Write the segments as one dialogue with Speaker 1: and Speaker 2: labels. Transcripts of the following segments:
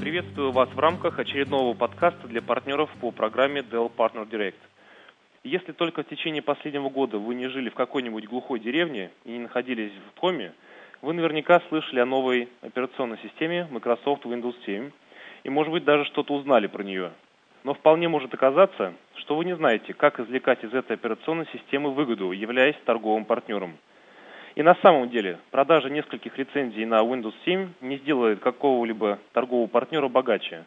Speaker 1: Приветствую вас в рамках очередного подкаста для партнеров по программе Dell Partner Direct. Если только в течение последнего года вы не жили в какой-нибудь глухой деревне и не находились в коме, вы наверняка слышали о новой операционной системе Microsoft Windows 7 и, может быть, даже что-то узнали про нее. Но вполне может оказаться, что вы не знаете, как извлекать из этой операционной системы выгоду, являясь торговым партнером. И на самом деле, продажа нескольких лицензий на Windows 7 не сделает какого-либо торгового партнера богаче.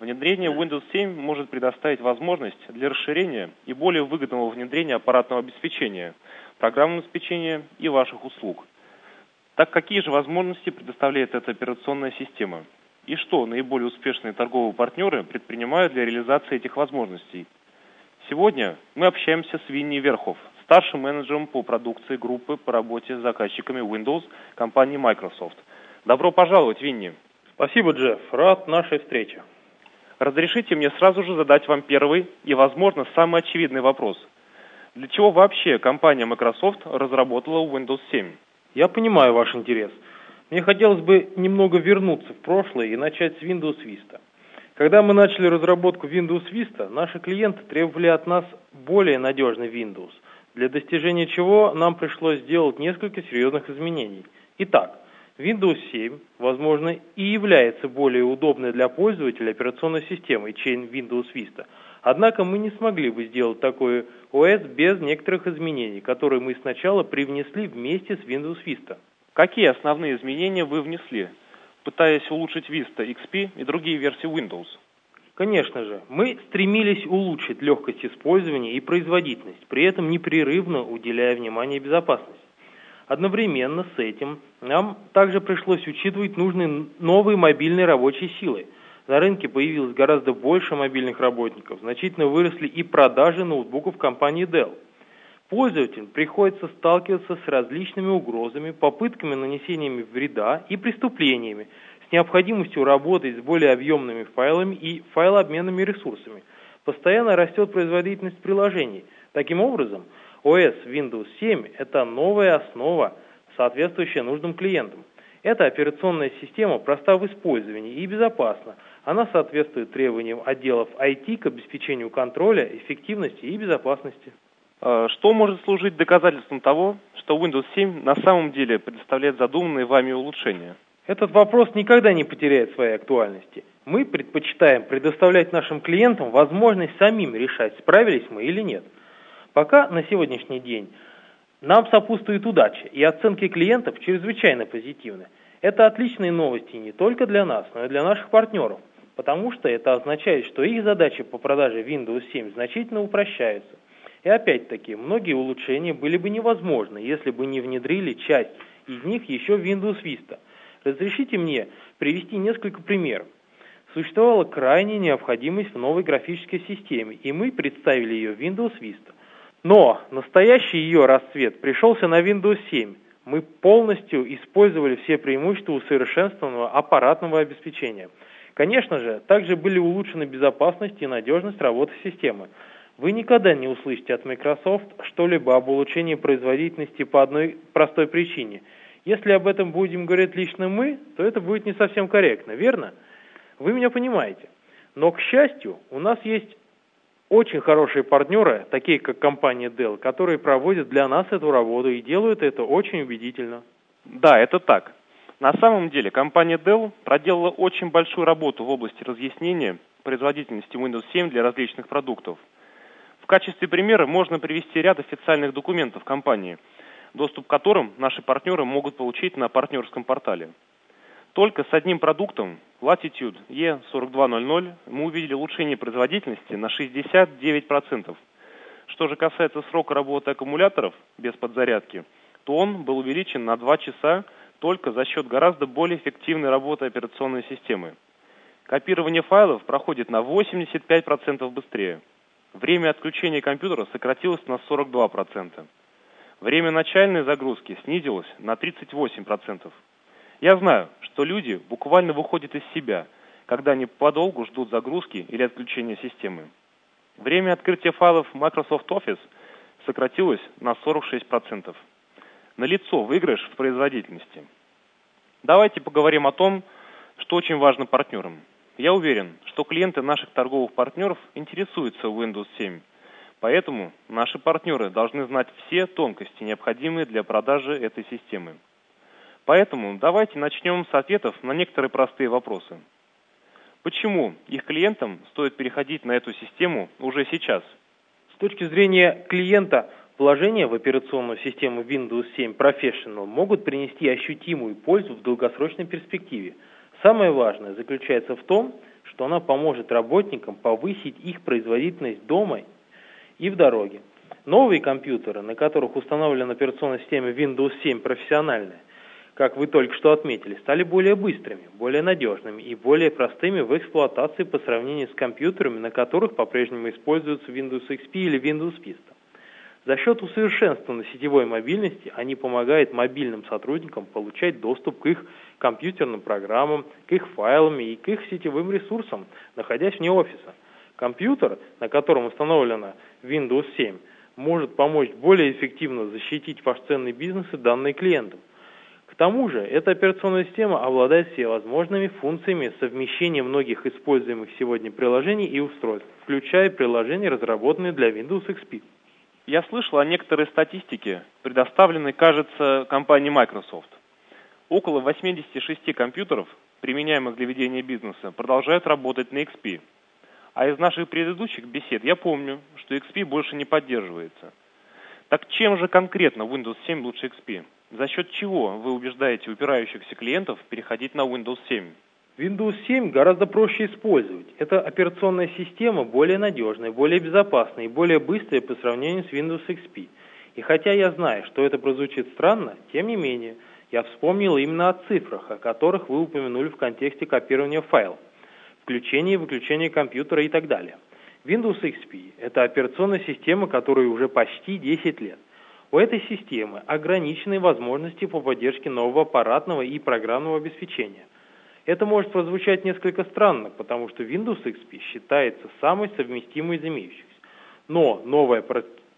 Speaker 1: Внедрение Windows 7 может предоставить возможность для расширения и более выгодного внедрения аппаратного обеспечения, программного обеспечения и ваших услуг – так какие же возможности предоставляет эта операционная система? И что наиболее успешные торговые партнеры предпринимают для реализации этих возможностей? Сегодня мы общаемся с Винни Верхов, старшим менеджером по продукции группы по работе с заказчиками Windows компании Microsoft. Добро пожаловать, Винни.
Speaker 2: Спасибо, Джефф. Рад нашей встрече.
Speaker 1: Разрешите мне сразу же задать вам первый и, возможно, самый очевидный вопрос. Для чего вообще компания Microsoft разработала Windows 7?
Speaker 2: Я понимаю ваш интерес. Мне хотелось бы немного вернуться в прошлое и начать с Windows Vista. Когда мы начали разработку Windows Vista, наши клиенты требовали от нас более надежный Windows, для достижения чего нам пришлось сделать несколько серьезных изменений. Итак, Windows 7, возможно, и является более удобной для пользователя операционной системой, чем Windows Vista – Однако мы не смогли бы сделать такой ОС без некоторых изменений, которые мы сначала привнесли вместе с Windows Vista.
Speaker 1: Какие основные изменения вы внесли, пытаясь улучшить Vista XP и другие версии Windows?
Speaker 2: Конечно же, мы стремились улучшить легкость использования и производительность, при этом непрерывно уделяя внимание безопасности. Одновременно с этим нам также пришлось учитывать нужные новые мобильные рабочие силы – на рынке появилось гораздо больше мобильных работников, значительно выросли и продажи ноутбуков компании Dell. Пользователям приходится сталкиваться с различными угрозами, попытками нанесения вреда и преступлениями, необходимостью работать с более объемными файлами и файлообменными ресурсами. Постоянно растет производительность приложений. Таким образом, OS Windows 7 – это новая основа, соответствующая нужным клиентам. Эта операционная система проста в использовании и безопасна, она соответствует требованиям отделов IT к обеспечению контроля, эффективности и безопасности.
Speaker 1: А что может служить доказательством того, что Windows 7 на самом деле предоставляет задуманные вами улучшения?
Speaker 2: Этот вопрос никогда не потеряет своей актуальности. Мы предпочитаем предоставлять нашим клиентам возможность самим решать, справились мы или нет. Пока на сегодняшний день нам сопутствует удача, и оценки клиентов чрезвычайно позитивны. Это отличные новости не только для нас, но и для наших партнеров потому что это означает, что их задачи по продаже Windows 7 значительно упрощаются. И опять-таки, многие улучшения были бы невозможны, если бы не внедрили часть из них еще в Windows Vista. Разрешите мне привести несколько примеров. Существовала крайняя необходимость в новой графической системе, и мы представили ее Windows Vista. Но настоящий ее расцвет пришелся на Windows 7. Мы полностью использовали все преимущества усовершенствованного аппаратного обеспечения – Конечно же, также были улучшены безопасность и надежность работы системы. Вы никогда не услышите от Microsoft что-либо об улучшении производительности по одной простой причине. Если об этом будем говорить лично мы, то это будет не совсем корректно, верно? Вы меня понимаете. Но, к счастью, у нас есть очень хорошие партнеры, такие как компания Dell, которые проводят для нас эту работу и делают это очень убедительно.
Speaker 1: Да, это так. На самом деле компания Dell проделала очень большую работу в области разъяснения производительности Windows 7 для различных продуктов. В качестве примера можно привести ряд официальных документов компании, доступ к которым наши партнеры могут получить на партнерском портале. Только с одним продуктом, Latitude E4200, мы увидели улучшение производительности на 69%. Что же касается срока работы аккумуляторов без подзарядки, то он был увеличен на 2 часа только за счет гораздо более эффективной работы операционной системы. Копирование файлов проходит на 85% быстрее. Время отключения компьютера сократилось на 42%. Время начальной загрузки снизилось на 38%. Я знаю, что люди буквально выходят из себя, когда они подолгу ждут загрузки или отключения системы. Время открытия файлов Microsoft Office сократилось на 46% налицо выигрыш в производительности. Давайте поговорим о том, что очень важно партнерам. Я уверен, что клиенты наших торговых партнеров интересуются Windows 7, поэтому наши партнеры должны знать все тонкости, необходимые для продажи этой системы. Поэтому давайте начнем с ответов на некоторые простые вопросы. Почему их клиентам стоит переходить на эту систему уже сейчас?
Speaker 2: С точки зрения клиента, вложения в операционную систему Windows 7 Professional могут принести ощутимую пользу в долгосрочной перспективе. Самое важное заключается в том, что она поможет работникам повысить их производительность дома и в дороге. Новые компьютеры, на которых установлена операционная система Windows 7 профессиональная, как вы только что отметили, стали более быстрыми, более надежными и более простыми в эксплуатации по сравнению с компьютерами, на которых по-прежнему используются Windows XP или Windows Vista. За счет усовершенствованной сетевой мобильности они помогают мобильным сотрудникам получать доступ к их компьютерным программам, к их файлам и к их сетевым ресурсам, находясь вне офиса. Компьютер, на котором установлена Windows 7, может помочь более эффективно защитить ваш ценный бизнес и данные клиентам тому же, эта операционная система обладает всевозможными функциями совмещения многих используемых сегодня приложений и устройств, включая приложения, разработанные для Windows XP.
Speaker 1: Я слышал о некоторой статистике, предоставленной, кажется, компанией Microsoft. Около 86 компьютеров, применяемых для ведения бизнеса, продолжают работать на XP. А из наших предыдущих бесед я помню, что XP больше не поддерживается. Так чем же конкретно Windows 7 лучше XP? За счет чего вы убеждаете упирающихся клиентов переходить на Windows 7?
Speaker 2: Windows 7 гораздо проще использовать. Эта операционная система более надежная, более безопасная и более быстрая по сравнению с Windows XP. И хотя я знаю, что это прозвучит странно, тем не менее, я вспомнил именно о цифрах, о которых вы упомянули в контексте копирования файлов, включения и выключения компьютера и так далее. Windows XP – это операционная система, которой уже почти 10 лет. У этой системы ограниченные возможности по поддержке нового аппаратного и программного обеспечения. Это может прозвучать несколько странно, потому что Windows XP считается самой совместимой из имеющихся. Но новое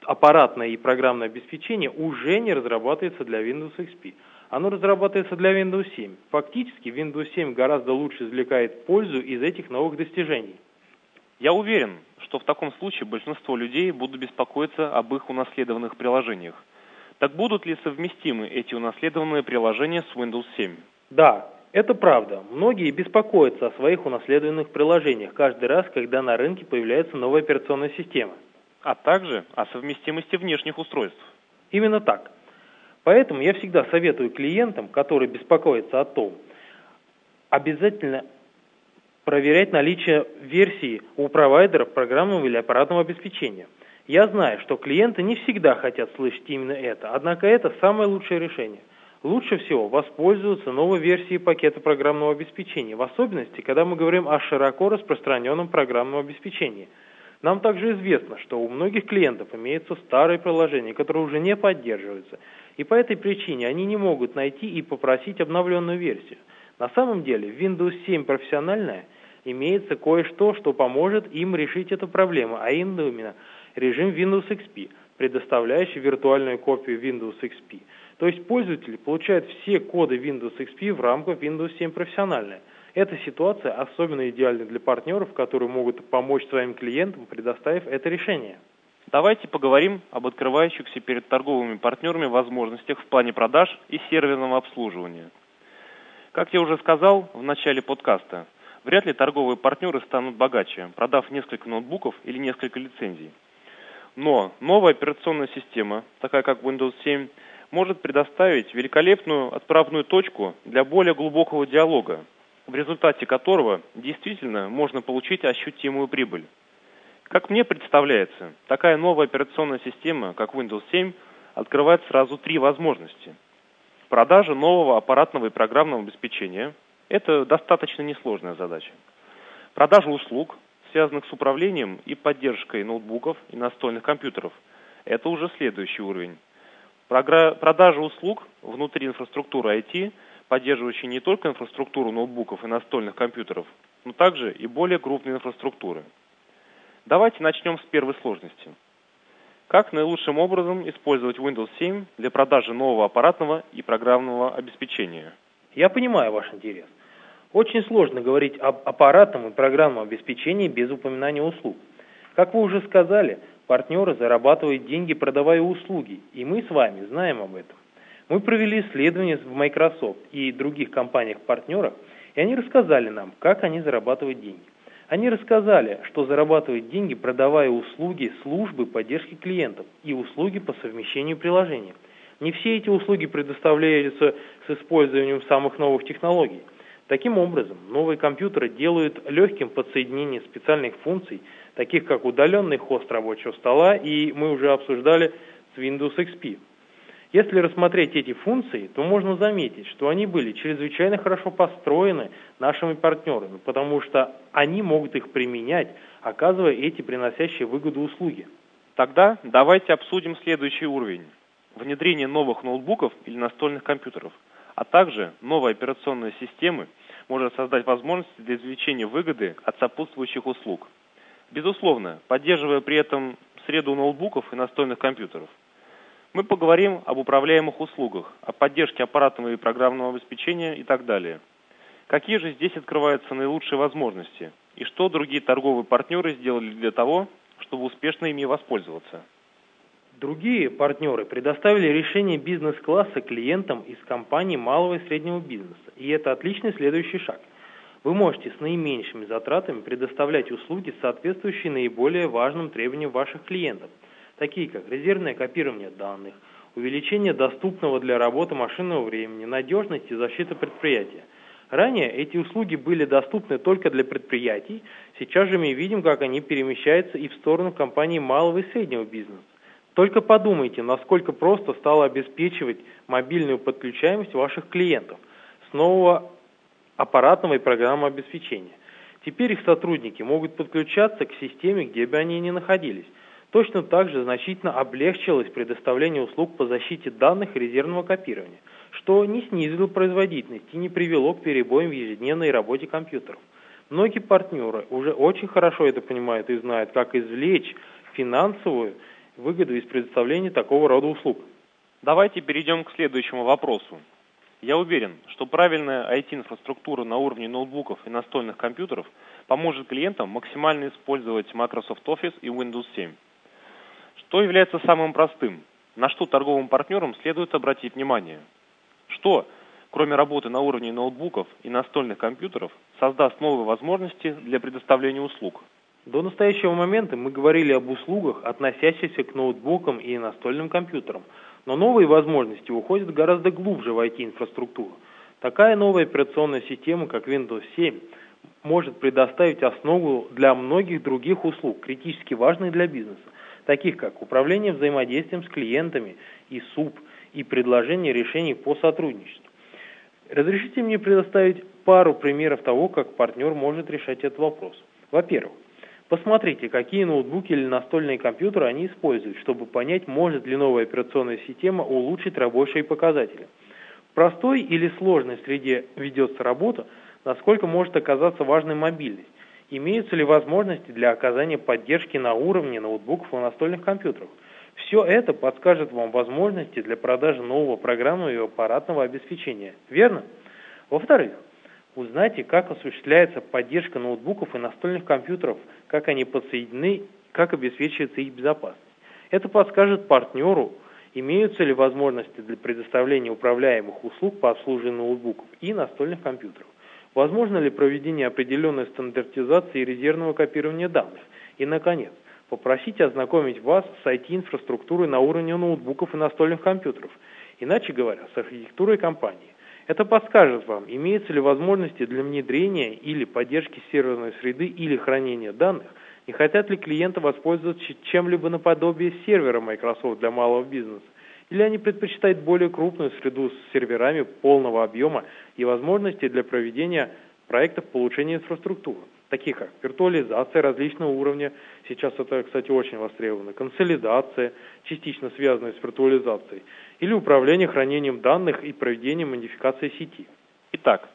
Speaker 2: аппаратное и программное обеспечение уже не разрабатывается для Windows XP. Оно разрабатывается для Windows 7. Фактически Windows 7 гораздо лучше извлекает пользу из этих новых достижений.
Speaker 1: Я уверен, что в таком случае большинство людей будут беспокоиться об их унаследованных приложениях. Так будут ли совместимы эти унаследованные приложения с Windows 7?
Speaker 2: Да, это правда. Многие беспокоятся о своих унаследованных приложениях каждый раз, когда на рынке появляется новая операционная система.
Speaker 1: А также о совместимости внешних устройств.
Speaker 2: Именно так. Поэтому я всегда советую клиентам, которые беспокоятся о том, обязательно проверять наличие версии у провайдеров программного или аппаратного обеспечения. Я знаю, что клиенты не всегда хотят слышать именно это, однако это самое лучшее решение. Лучше всего воспользоваться новой версией пакета программного обеспечения, в особенности, когда мы говорим о широко распространенном программном обеспечении. Нам также известно, что у многих клиентов имеются старые приложения, которые уже не поддерживаются, и по этой причине они не могут найти и попросить обновленную версию. На самом деле Windows 7 профессиональная – имеется кое-что, что поможет им решить эту проблему, а именно режим Windows XP, предоставляющий виртуальную копию Windows XP. То есть пользователь получает все коды Windows XP в рамках Windows 7 профессиональная. Эта ситуация особенно идеальна для партнеров, которые могут помочь своим клиентам, предоставив это решение.
Speaker 1: Давайте поговорим об открывающихся перед торговыми партнерами возможностях в плане продаж и серверного обслуживания. Как я уже сказал в начале подкаста, Вряд ли торговые партнеры станут богаче, продав несколько ноутбуков или несколько лицензий. Но новая операционная система, такая как Windows 7, может предоставить великолепную отправную точку для более глубокого диалога, в результате которого действительно можно получить ощутимую прибыль. Как мне представляется, такая новая операционная система, как Windows 7, открывает сразу три возможности. Продажа нового аппаратного и программного обеспечения – это достаточно несложная задача. Продажа услуг, связанных с управлением и поддержкой ноутбуков и настольных компьютеров, это уже следующий уровень. Продажа услуг внутри инфраструктуры IT, поддерживающей не только инфраструктуру ноутбуков и настольных компьютеров, но также и более крупные инфраструктуры. Давайте начнем с первой сложности. Как наилучшим образом использовать Windows 7 для продажи нового аппаратного и программного обеспечения?
Speaker 2: Я понимаю ваш интерес. Очень сложно говорить об аппаратном и программном обеспечении без упоминания услуг. Как вы уже сказали, партнеры зарабатывают деньги, продавая услуги, и мы с вами знаем об этом. Мы провели исследования в Microsoft и других компаниях-партнерах, и они рассказали нам, как они зарабатывают деньги. Они рассказали, что зарабатывают деньги, продавая услуги службы поддержки клиентов и услуги по совмещению приложения. Не все эти услуги предоставляются с использованием самых новых технологий. Таким образом, новые компьютеры делают легким подсоединение специальных функций, таких как удаленный хост рабочего стола, и мы уже обсуждали с Windows XP. Если рассмотреть эти функции, то можно заметить, что они были чрезвычайно хорошо построены нашими партнерами, потому что они могут их применять, оказывая эти приносящие выгоду услуги.
Speaker 1: Тогда давайте обсудим следующий уровень. Внедрение новых ноутбуков или настольных компьютеров, а также новой операционной системы может создать возможности для извлечения выгоды от сопутствующих услуг. Безусловно, поддерживая при этом среду ноутбуков и настольных компьютеров. Мы поговорим об управляемых услугах, о поддержке аппаратного и программного обеспечения и так далее. Какие же здесь открываются наилучшие возможности и что другие торговые партнеры сделали для того, чтобы успешно ими воспользоваться?
Speaker 2: Другие партнеры предоставили решение бизнес-класса клиентам из компаний малого и среднего бизнеса, и это отличный следующий шаг. Вы можете с наименьшими затратами предоставлять услуги, соответствующие наиболее важным требованиям ваших клиентов – такие как резервное копирование данных, увеличение доступного для работы машинного времени, надежность и защита предприятия. Ранее эти услуги были доступны только для предприятий, сейчас же мы видим, как они перемещаются и в сторону компаний малого и среднего бизнеса. Только подумайте, насколько просто стало обеспечивать мобильную подключаемость ваших клиентов с нового аппаратного и программного обеспечения. Теперь их сотрудники могут подключаться к системе, где бы они ни находились. Точно так же значительно облегчилось предоставление услуг по защите данных резервного копирования, что не снизило производительность и не привело к перебоям в ежедневной работе компьютеров. Многие партнеры уже очень хорошо это понимают и знают, как извлечь финансовую выгоду из предоставления такого рода услуг.
Speaker 1: Давайте перейдем к следующему вопросу. Я уверен, что правильная IT-инфраструктура на уровне ноутбуков и настольных компьютеров поможет клиентам максимально использовать Microsoft Office и Windows 7. Что является самым простым? На что торговым партнерам следует обратить внимание? Что, кроме работы на уровне ноутбуков и настольных компьютеров, создаст новые возможности для предоставления услуг?
Speaker 2: До настоящего момента мы говорили об услугах, относящихся к ноутбукам и настольным компьютерам, но новые возможности уходят гораздо глубже в IT-инфраструктуру. Такая новая операционная система, как Windows 7, может предоставить основу для многих других услуг, критически важных для бизнеса таких как управление взаимодействием с клиентами и СУП, и предложение решений по сотрудничеству. Разрешите мне предоставить пару примеров того, как партнер может решать этот вопрос. Во-первых, посмотрите, какие ноутбуки или настольные компьютеры они используют, чтобы понять, может ли новая операционная система улучшить рабочие показатели. В простой или сложной среде ведется работа, насколько может оказаться важной мобильность имеются ли возможности для оказания поддержки на уровне ноутбуков и настольных компьютеров. Все это подскажет вам возможности для продажи нового программного и аппаратного обеспечения. Верно? Во-вторых, узнайте, как осуществляется поддержка ноутбуков и настольных компьютеров, как они подсоединены, как обеспечивается их безопасность. Это подскажет партнеру, имеются ли возможности для предоставления управляемых услуг по обслуживанию ноутбуков и настольных компьютеров. Возможно ли проведение определенной стандартизации резервного копирования данных? И, наконец, попросите ознакомить вас с IT-инфраструктурой на уровне ноутбуков и настольных компьютеров, иначе говоря, с архитектурой компании. Это подскажет вам, имеются ли возможности для внедрения или поддержки серверной среды или хранения данных, не хотят ли клиенты воспользоваться чем-либо наподобие сервера Microsoft для малого бизнеса, или они предпочитают более крупную среду с серверами полного объема и возможности для проведения проектов по улучшению инфраструктуры, таких как виртуализация различного уровня, сейчас это, кстати, очень востребовано, консолидация, частично связанная с виртуализацией, или управление хранением данных и проведением модификации сети.
Speaker 1: Итак,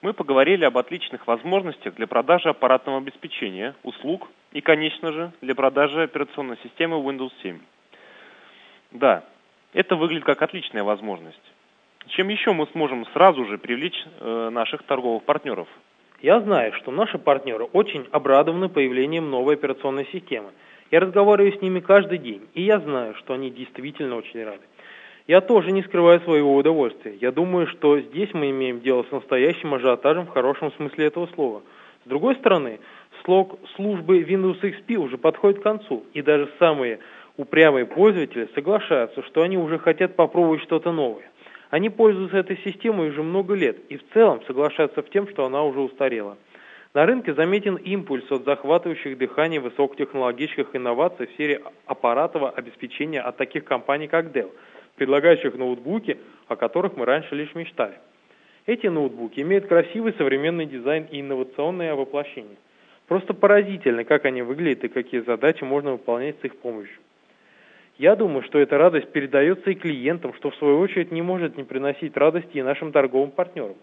Speaker 1: мы поговорили об отличных возможностях для продажи аппаратного обеспечения, услуг и, конечно же, для продажи операционной системы Windows 7. Да, это выглядит как отличная возможность. Чем еще мы сможем сразу же привлечь э, наших торговых партнеров?
Speaker 2: Я знаю, что наши партнеры очень обрадованы появлением новой операционной системы. Я разговариваю с ними каждый день, и я знаю, что они действительно очень рады. Я тоже не скрываю своего удовольствия. Я думаю, что здесь мы имеем дело с настоящим ажиотажем в хорошем смысле этого слова. С другой стороны, слог службы Windows XP уже подходит к концу, и даже самые упрямые пользователи соглашаются, что они уже хотят попробовать что-то новое. Они пользуются этой системой уже много лет и в целом соглашаются в тем, что она уже устарела. На рынке заметен импульс от захватывающих дыхание высокотехнологических инноваций в сфере аппаратного обеспечения от таких компаний, как Dell, предлагающих ноутбуки, о которых мы раньше лишь мечтали. Эти ноутбуки имеют красивый современный дизайн и инновационное воплощение. Просто поразительно, как они выглядят и какие задачи можно выполнять с их помощью. Я думаю, что эта радость передается и клиентам, что в свою очередь не может не приносить радости и нашим торговым партнерам.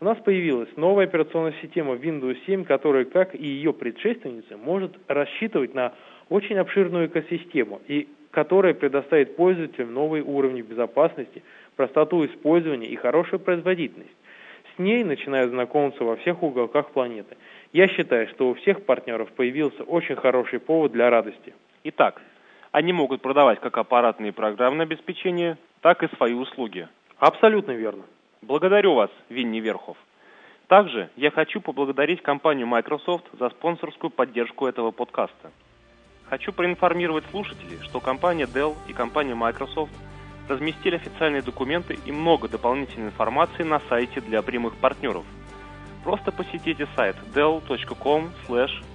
Speaker 2: У нас появилась новая операционная система Windows 7, которая, как и ее предшественница, может рассчитывать на очень обширную экосистему и которая предоставит пользователям новые уровни безопасности, простоту использования и хорошую производительность. С ней начинают знакомиться во всех уголках планеты. Я считаю, что у всех партнеров появился очень хороший повод для радости.
Speaker 1: Итак, они могут продавать как аппаратные программное обеспечение, так и свои услуги.
Speaker 2: Абсолютно верно.
Speaker 1: Благодарю вас, Винни Верхов. Также я хочу поблагодарить компанию Microsoft за спонсорскую поддержку этого подкаста. Хочу проинформировать слушателей, что компания Dell и компания Microsoft разместили официальные документы и много дополнительной информации на сайте для прямых партнеров. Просто посетите сайт dell.com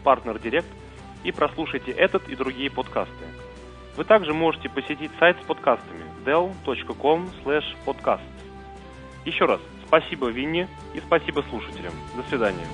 Speaker 1: partnerdirect и прослушайте этот и другие подкасты. Вы также можете посетить сайт с подкастами dell.com podcast. Еще раз, спасибо Винни и спасибо слушателям. До свидания.